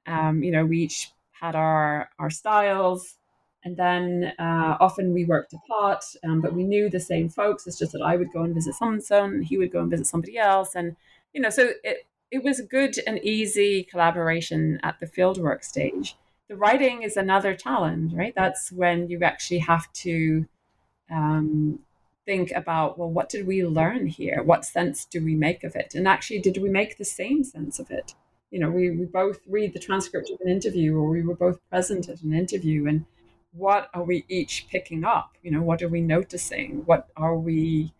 Um, you know we each had our our styles and then uh, often we worked apart um, but we knew the same folks. It's just that i would go and visit someone and he would go and visit somebody else and you know so it it was good and easy collaboration at the fieldwork stage. The writing is another challenge right? That's when you actually have to um, think about well what did we learn here? What sense do we make of it? And actually did we make the same sense of it? You know we, we both read the transcript of an interview or we were both present at an interview and what are we each picking up? You know what are we noticing? What are we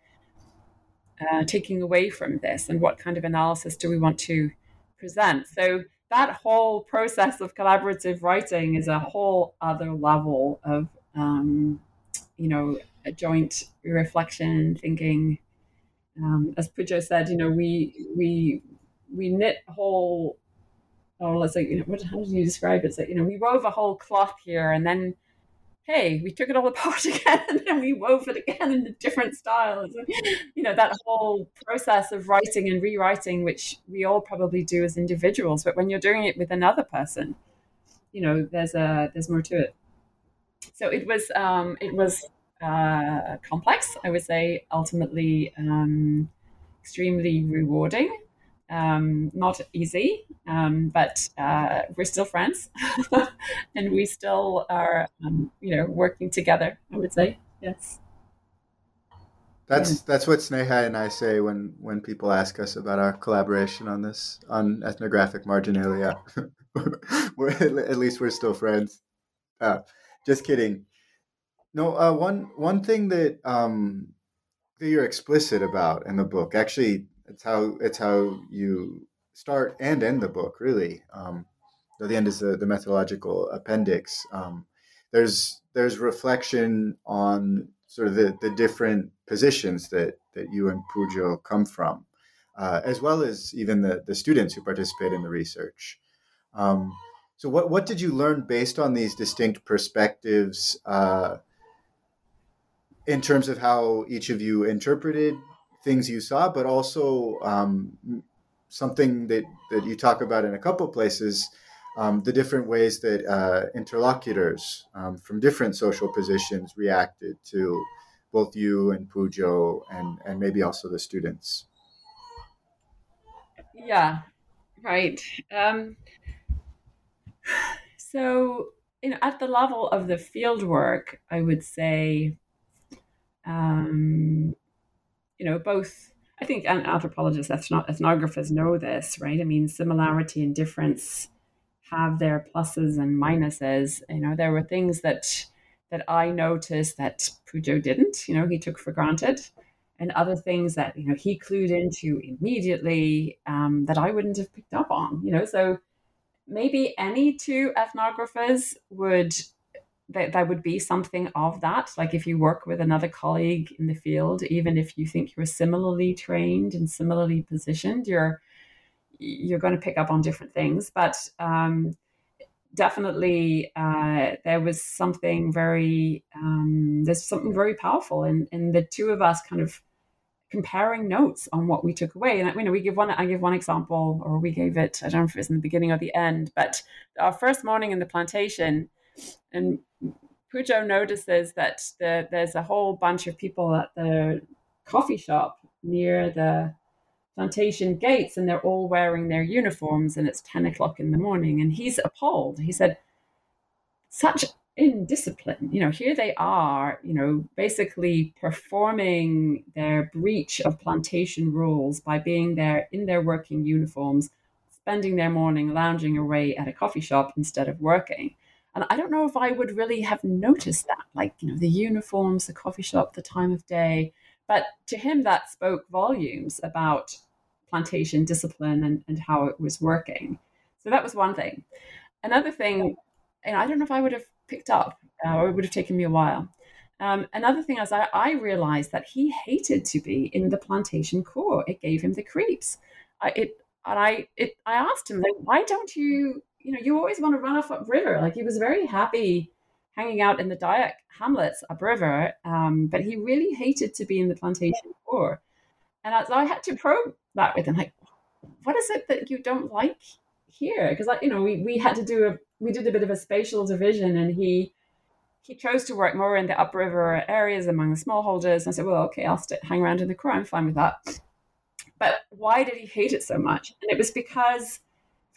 uh, taking away from this? And what kind of analysis do we want to present? So that whole process of collaborative writing is a whole other level of um, you know a joint reflection, thinking. Um, as Pujo said, you know, we we we knit whole. Oh, let's say, you know, what, how did you describe it? It's like, you know, we wove a whole cloth here, and then, hey, we took it all apart again, and then we wove it again in a different style. you know, that whole process of writing and rewriting, which we all probably do as individuals, but when you're doing it with another person, you know, there's a there's more to it. So it was um, it was uh, complex. I would say ultimately um, extremely rewarding. Um, not easy, um, but uh, we're still friends, and we still are, um, you know, working together. I would say yes. That's yeah. that's what Sneha and I say when when people ask us about our collaboration on this on ethnographic marginalia. we're at least we're still friends. Uh, just kidding. No, uh, one one thing that um, that you're explicit about in the book, actually, it's how it's how you start and end the book. Really, um, the end is the, the methodological appendix. Um, there's there's reflection on sort of the, the different positions that that you and Pujo come from, uh, as well as even the the students who participate in the research. Um, so, what what did you learn based on these distinct perspectives? Uh, in terms of how each of you interpreted things you saw, but also um, something that, that you talk about in a couple places um, the different ways that uh, interlocutors um, from different social positions reacted to both you and Pujo and, and maybe also the students. Yeah, right. Um, so, know, at the level of the field work, I would say um, you know, both. I think anthropologists, ethnographers know this, right? I mean, similarity and difference have their pluses and minuses. You know, there were things that that I noticed that Pujo didn't. You know, he took for granted, and other things that you know he clued into immediately um, that I wouldn't have picked up on. You know, so maybe any two ethnographers would that there would be something of that. Like if you work with another colleague in the field, even if you think you're similarly trained and similarly positioned, you're you're going to pick up on different things. But um, definitely, uh, there was something very um, there's something very powerful in in the two of us kind of comparing notes on what we took away. And you know, we give one. I give one example, or we gave it. I don't know if it was in the beginning or the end, but our first morning in the plantation, and Pujo notices that the, there's a whole bunch of people at the coffee shop near the plantation gates, and they're all wearing their uniforms, and it's ten o'clock in the morning, and he's appalled. He said, "Such indiscipline. You know, here they are, you know, basically performing their breach of plantation rules by being there in their working uniforms, spending their morning lounging away at a coffee shop instead of working. And I don't know if I would really have noticed that, like, you know, the uniforms, the coffee shop, the time of day. But to him, that spoke volumes about plantation discipline and, and how it was working. So that was one thing. Another thing, and I don't know if I would have picked up, uh, or it would have taken me a while. Um, another thing is, I, I, realized that he hated to be in the plantation core. It gave him the creeps. I, it, and I, it, I asked him, like, why don't you, you know, you always want to run off upriver. Like he was very happy hanging out in the Dayak hamlets upriver, um, but he really hated to be in the plantation core. And I, so I had to probe that with him, like, what is it that you don't like here? Because, like, you know, we, we had to do a we did a bit of a spatial division, and he he chose to work more in the upriver areas among the smallholders. And I said, well, okay, I'll st- hang around in the core. I'm fine with that. But why did he hate it so much? And it was because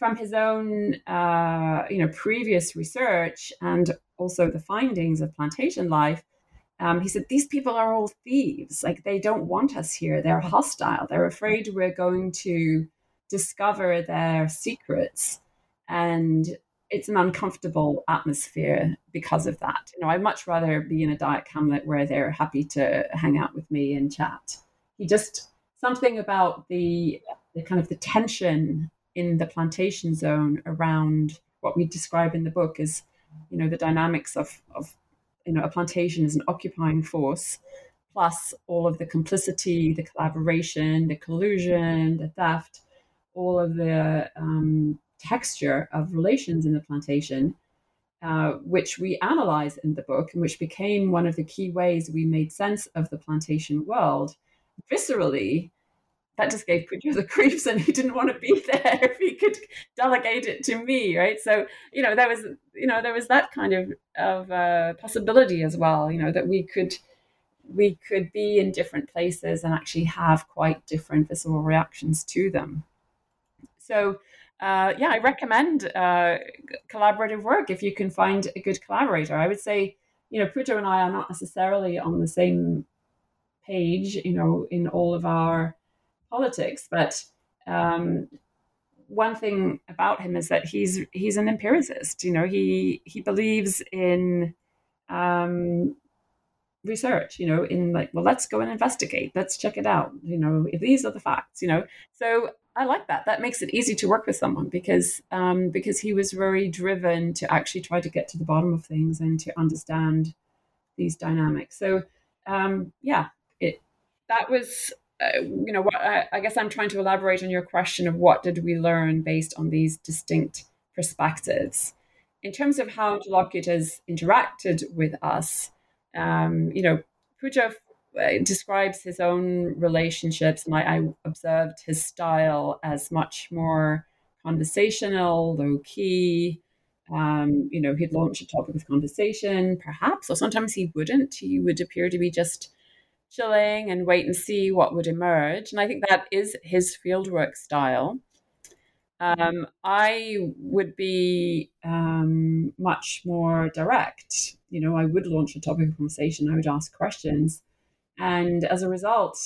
from his own, uh, you know, previous research and also the findings of plantation life, um, he said these people are all thieves. Like they don't want us here. They're hostile. They're afraid we're going to discover their secrets and it's an uncomfortable atmosphere because of that. You know, I'd much rather be in a Dayak hamlet where they're happy to hang out with me and chat. He just something about the the kind of the tension in the plantation zone around what we describe in the book as, you know, the dynamics of of you know a plantation as an occupying force, plus all of the complicity, the collaboration, the collusion, the theft, all of the um, texture of relations in the plantation, uh, which we analyze in the book and which became one of the key ways we made sense of the plantation world. Viscerally, that just gave Pujo the creeps and he didn't want to be there if he could delegate it to me, right? So, you know, there was, you know, there was that kind of, of uh, possibility as well, you know, that we could we could be in different places and actually have quite different visceral reactions to them. So uh, yeah, I recommend uh, collaborative work if you can find a good collaborator. I would say, you know, Pujo and I are not necessarily on the same page, you know, in all of our politics, but um, one thing about him is that he's he's an empiricist. You know, he he believes in um, research. You know, in like, well, let's go and investigate. Let's check it out. You know, if these are the facts. You know, so I like that. That makes it easy to work with someone because um, because he was very driven to actually try to get to the bottom of things and to understand these dynamics. So um, yeah, it that was uh, you know what I, I guess I'm trying to elaborate on your question of what did we learn based on these distinct perspectives in terms of how interlocutors interacted with us. Um, you know, Pujo uh, describes his own relationships, and I, I, observed his style as much more conversational, low key. Um, you know, he'd launch a topic of conversation, perhaps, or sometimes he wouldn't. He would appear to be just chilling and wait and see what would emerge. And I think that is his fieldwork style. Um, I would be um, much more direct. You know, I would launch a topic of conversation. I would ask questions and as a result,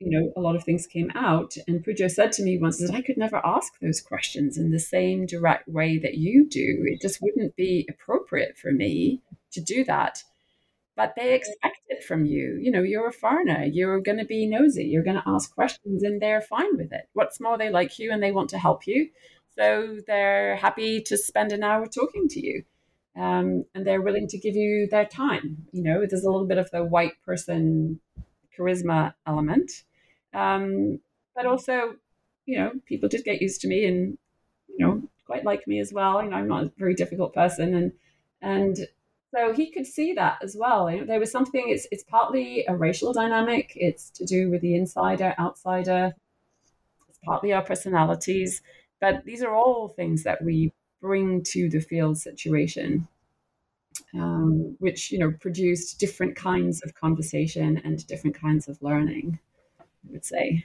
you know, a lot of things came out. And Pujo said to me once that I could never ask those questions in the same direct way that you do. It just wouldn't be appropriate for me to do that. But they expect it from you. You know, you're a foreigner. You're going to be nosy. You're going to ask questions, and they're fine with it. What's more, they like you and they want to help you. So they're happy to spend an hour talking to you um, and they're willing to give you their time. You know, there's a little bit of the white person charisma element, um, but also, you know, people did get used to me and you know quite like me as well. You know, I'm not a very difficult person, and and so he could see that as well. There was something. It's it's partly a racial dynamic. It's to do with the insider outsider. It's partly our personalities, but these are all things that we bring to the field situation, um, which you know produced different kinds of conversation and different kinds of learning. I would say.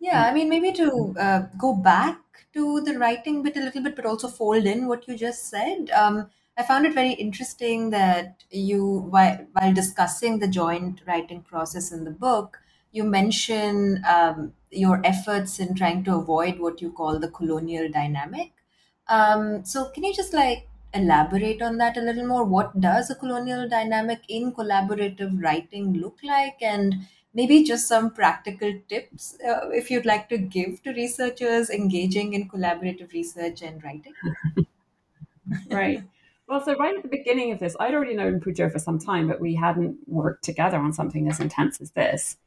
Yeah, I mean, maybe to uh, go back to the writing bit a little bit, but also fold in what you just said. Um, I found it very interesting that you, while, while discussing the joint writing process in the book, you mention um, your efforts in trying to avoid what you call the colonial dynamic. Um, so, can you just like elaborate on that a little more? What does a colonial dynamic in collaborative writing look like? And maybe just some practical tips uh, if you'd like to give to researchers engaging in collaborative research and writing. right. Well, so right at the beginning of this, I'd already known Pujo for some time, but we hadn't worked together on something as intense as this.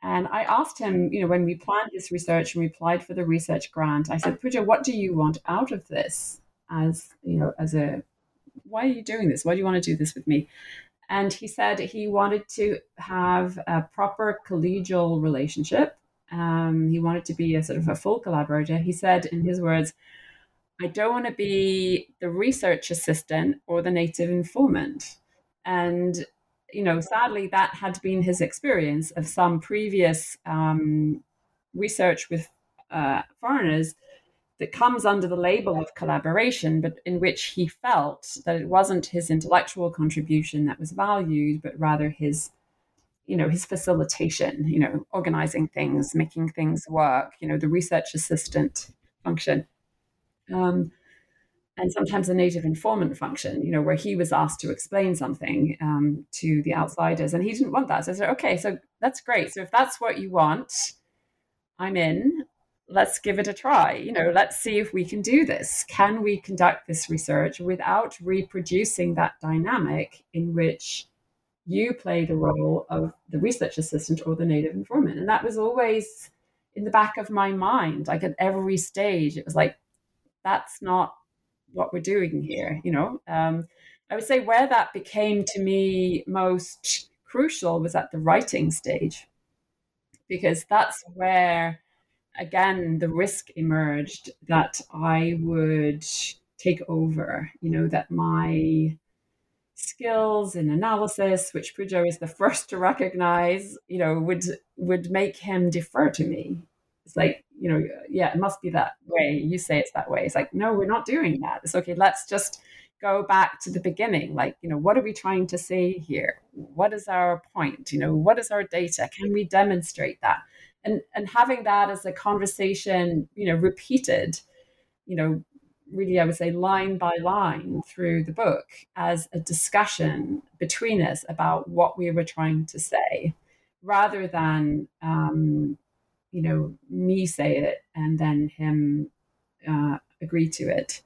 And I asked him, you know, when we planned this research and we applied for the research grant, I said, Pujo, what do you want out of this? As, you know, as a, why are you doing this? Why do you want to do this with me? And he said he wanted to have a proper collegial relationship. Um, he wanted to be a sort of a full collaborator. He said, in his words, I don't want to be the research assistant or the native informant. And, you know, sadly, that had been his experience of some previous um, research with uh, foreigners that comes under the label of collaboration, but in which he felt that it wasn't his intellectual contribution that was valued, but rather his you know his facilitation you know organizing things making things work you know the research assistant function um, and sometimes a native informant function, you know, where he was asked to explain something um, to the outsiders, and he didn't want that. So I said, okay, so that's great. So if that's what you want, I'm in. Let's give it a try. You know, let's see if we can do this. Can we conduct this research without reproducing that dynamic in which you play the role of the research assistant or the native informant? And that was always in the back of my mind. Like at every stage, it was like, that's not what we're doing here you know? Um, i would say where that became to me most crucial was at the writing stage because that's where again the risk emerged that i would take over you know that my skills in analysis which Pujo is the first to recognize you know would would make him defer to me. It's like you know, yeah, it must be that way. You say it's that way. It's like, no, we're not doing that. It's okay. Let's just go back to the beginning. Like, you know, what are we trying to say here? What is our point? You know, what is our data? Can we demonstrate that? And and having that as a conversation, you know, repeated, you know, really, I would say line by line through the book as a discussion between us about what we were trying to say, rather than um, you know me say it and then him uh, agree to it.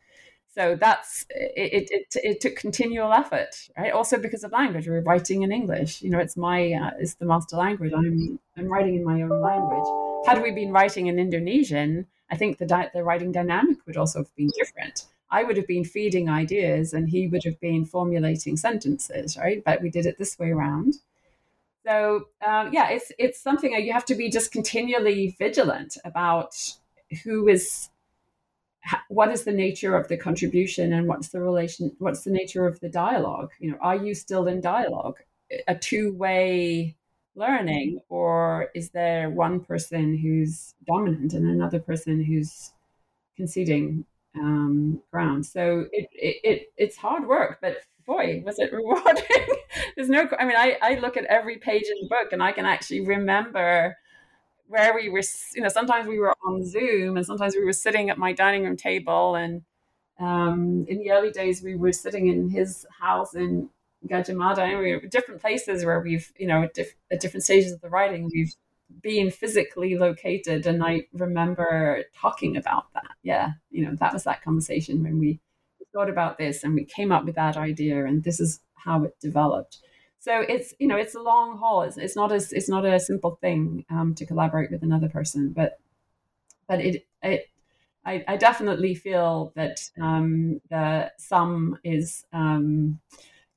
So that's it, it, it, took continual effort right? Also because of language. We're writing in english. You know it's my uh, it's the master language. I'm i'm writing in my own language. Had we been writing in indonesian i think the di- the writing dynamic would also have been different. I would have been feeding ideas and he would have been formulating sentences right? But we did it this way around so um, yeah, it's it's something that you have to be just continually vigilant about who is what is the nature of the contribution and what's the relation what's the nature of the dialogue? You know are you still in dialogue? A two-way learning or is there one person who's dominant and another person who's conceding um, ground? So it, it, it it's hard work but boy, was it rewarding. There's no, I mean, I, I look at every page in the book and I can actually remember where we were, you know, sometimes we were on Zoom and sometimes we were sitting at my dining room table. And um, in the early days, we were sitting in his house in Gajah Mada and we were different places where we've, you know, at, diff- at different stages of the writing, we've been physically located. And I remember talking about that. Yeah. You know, that was that conversation when we, thought about this and we came up with that idea and this is how it developed so it's you know it's a long haul it's, it's not as it's not a simple thing um, to collaborate with another person but but it it I, I definitely feel that um, the sum is um,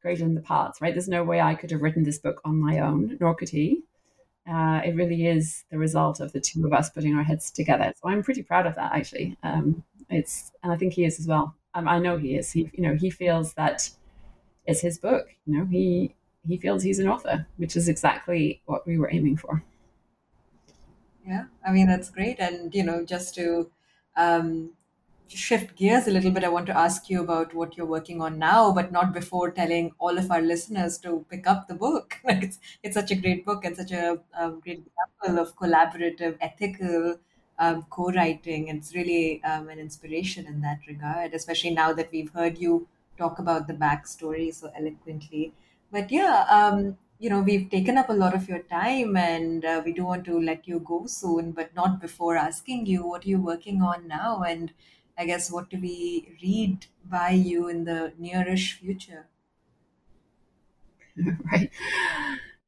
greater than the parts, right? There's no way I could have written this book on my own, nor could he. Uh, it really is the result of the two of us putting our heads together. So I'm pretty proud of that, actually. Um, it's, and I think he is as well. Um, I know he is. He, you know, he feels that it's his book. You know, he he feels he's an author, which is exactly what we were aiming for. Yeah, I mean that's great, and you know, just to um, shift gears a little bit, I want to ask you about what you're working on now, but not before telling all of our listeners to pick up the book. Like it's it's such a great book and such a um, great example of collaborative, ethical um, co-writing. It's really um, an inspiration in that regard, especially now that we've heard you talk about the backstory so eloquently. But yeah, um, you know, we've taken up a lot of your time and uh, we do want to let you go soon, but not before asking you what are you working on now and I guess what do we read by you in the nearish future? right.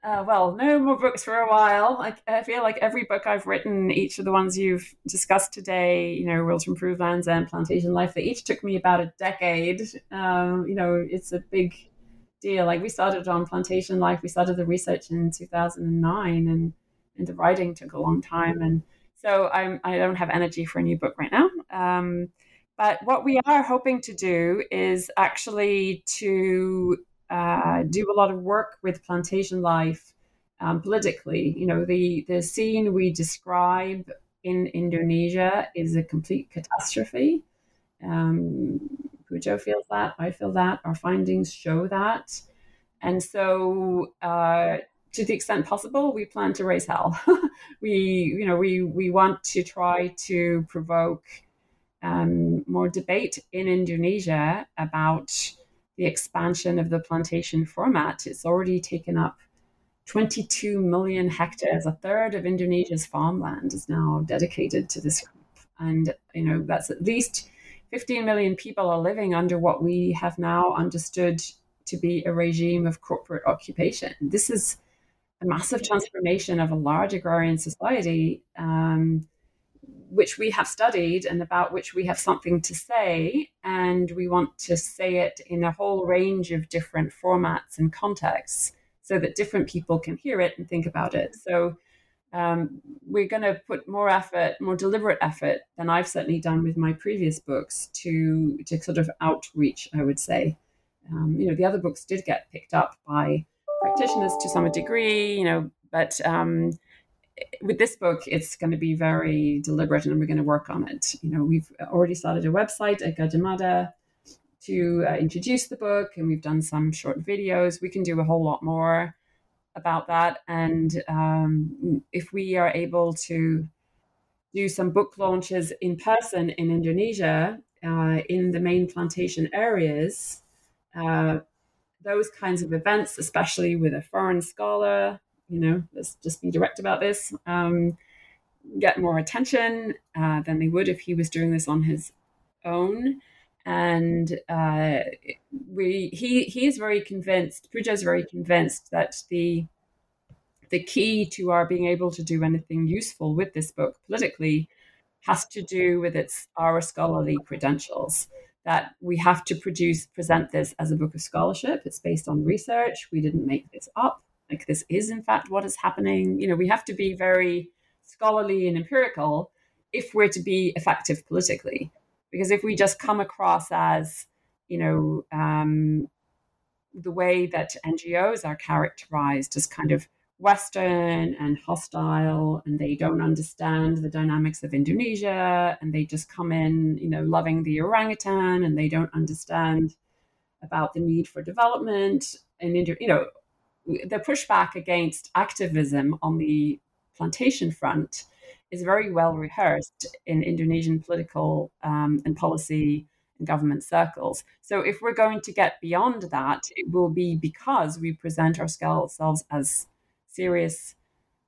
Uh, well, no more books for a while. I, I, feel like every book I've written, each of the ones you've discussed today, you know, Rules to Improve Lands and Plantation Life, they each took me about a decade. Um, you know, it's a big deal. Like we started on Plantation Life, we started the research in 2009, and and the writing took a long time. And so I'm I don't have energy for a new book right now. Um, but what we are hoping to do is actually to uh, do a lot of work with plantation life um, politically. You know, the the scene we describe in Indonesia is a complete catastrophe. Um, Pujo feels that. I feel that. Our findings show that. And so, uh, to the extent possible, we plan to raise hell. we, you know, we we want to try to provoke um, more debate in Indonesia about the expansion of the plantation format. It's already taken up 22 million hectares. A third of Indonesia's farmland is now dedicated to this group, and you know that's at least 15 million people are living under what we have now understood to be a regime of corporate occupation. This is a massive transformation of a large agrarian society, um, which we have studied and about which we have something to say. And we want to say it in a whole range of different formats and contexts so that different people can hear it and think about it. So um, we're going to put more effort, more deliberate effort than I've certainly done with my previous books to to sort of outreach. I would say, um, you know, the other books did get picked up by practitioners to some degree, you know, but um, with this book, it's going to be very deliberate, and we're going to work on it. You know, we've already started a website at Gajah Mada to uh, introduce the book, and we've done some short videos. We can do a whole lot more about that. And um, if we are able to do some book launches in person in Indonesia, uh, in the main plantation areas, uh, those kinds of events, especially with a foreign scholar, you know, let's just be direct about this, um, get more attention uh, than they would if he was doing this on his own. And uh, we, he, he is very convinced. Pujo is very convinced that the the key to our being able to do anything useful with this book politically has to do with its our scholarly credentials that we have to produce present this as a book of scholarship it's based on research we didn't make this up like this is in fact what is happening you know we have to be very scholarly and empirical if we're to be effective politically because if we just come across as you know um, the way that ngos are characterized as kind of Western and hostile, and they don't understand the dynamics of Indonesia, and they just come in, you know, loving the orangutan, and they don't understand about the need for development. And you know, the pushback against activism on the plantation front is very well rehearsed in Indonesian political um, and policy and government circles. So, if we're going to get beyond that, it will be because we present ourselves as serious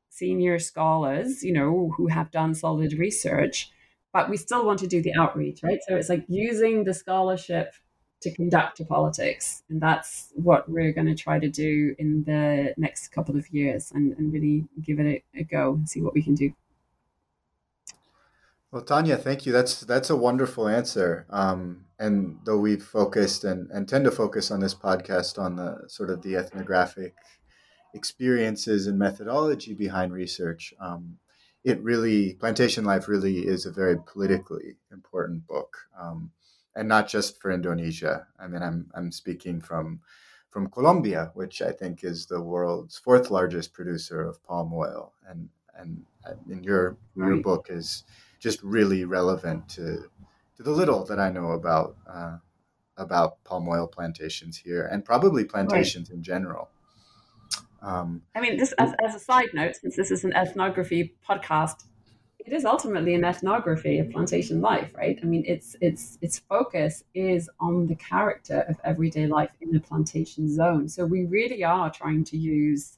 senior scholars, you know, who have done solid research, but we still want to do the outreach, right? So it's like using the scholarship to conduct a politics. And that's what we're going to try to do in the next couple of years and, and really give it a, a go and see what we can do. Well, Tania, thank you. That's that's a wonderful answer. Um, and though we've focused and, and tend to focus on this podcast on the sort of the ethnographic experiences and methodology behind research, um, it really plantation life really is a very politically important book, um, and not just for Indonesia. I mean, I'm I'm speaking from from Colombia, which I think is the world's fourth largest producer of palm oil, and and in your your book is just really relevant to to the little that I know about uh, about palm oil plantations here, and probably plantations right. in general. Um, I mean, just as, as a side note, since this is an ethnography podcast, it is ultimately an ethnography of plantation life, right? I mean, its its its focus is on the character of everyday life in a plantation zone. So we really are trying to use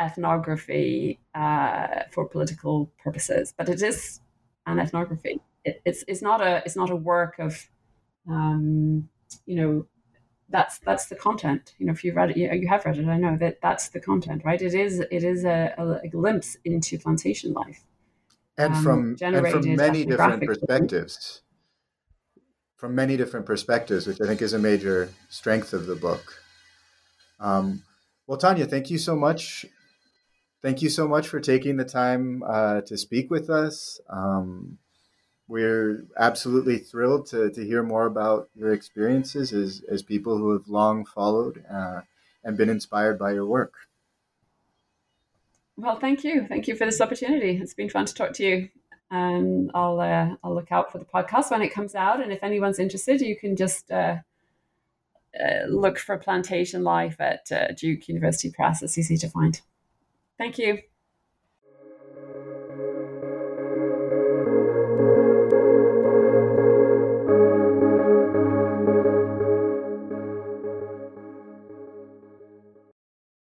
ethnography uh, for political purposes, but it is an ethnography. It, it's it's not a it's not a work of, um, you know, that's that's the content. You know, if you've read it, you, you have read it. I know that that's the content, right? It is it is a, a, a glimpse into plantation life, and um, from and from many different perspectives. From many different perspectives, which I think is a major strength of the book. Um, well, Tania, thank you so much thank you so much for taking the time uh, to speak with us. Um, we're absolutely thrilled to, to hear more about your experiences as, as people who have long followed uh, and been inspired by your work. Well, thank you. Thank you for this opportunity. It's been fun to talk to you. And I'll uh, I'll look out for the podcast when it comes out. And if anyone's interested, you can just uh, uh, look for Plantation Life at uh, Duke University Press. It's easy to find. Thank you.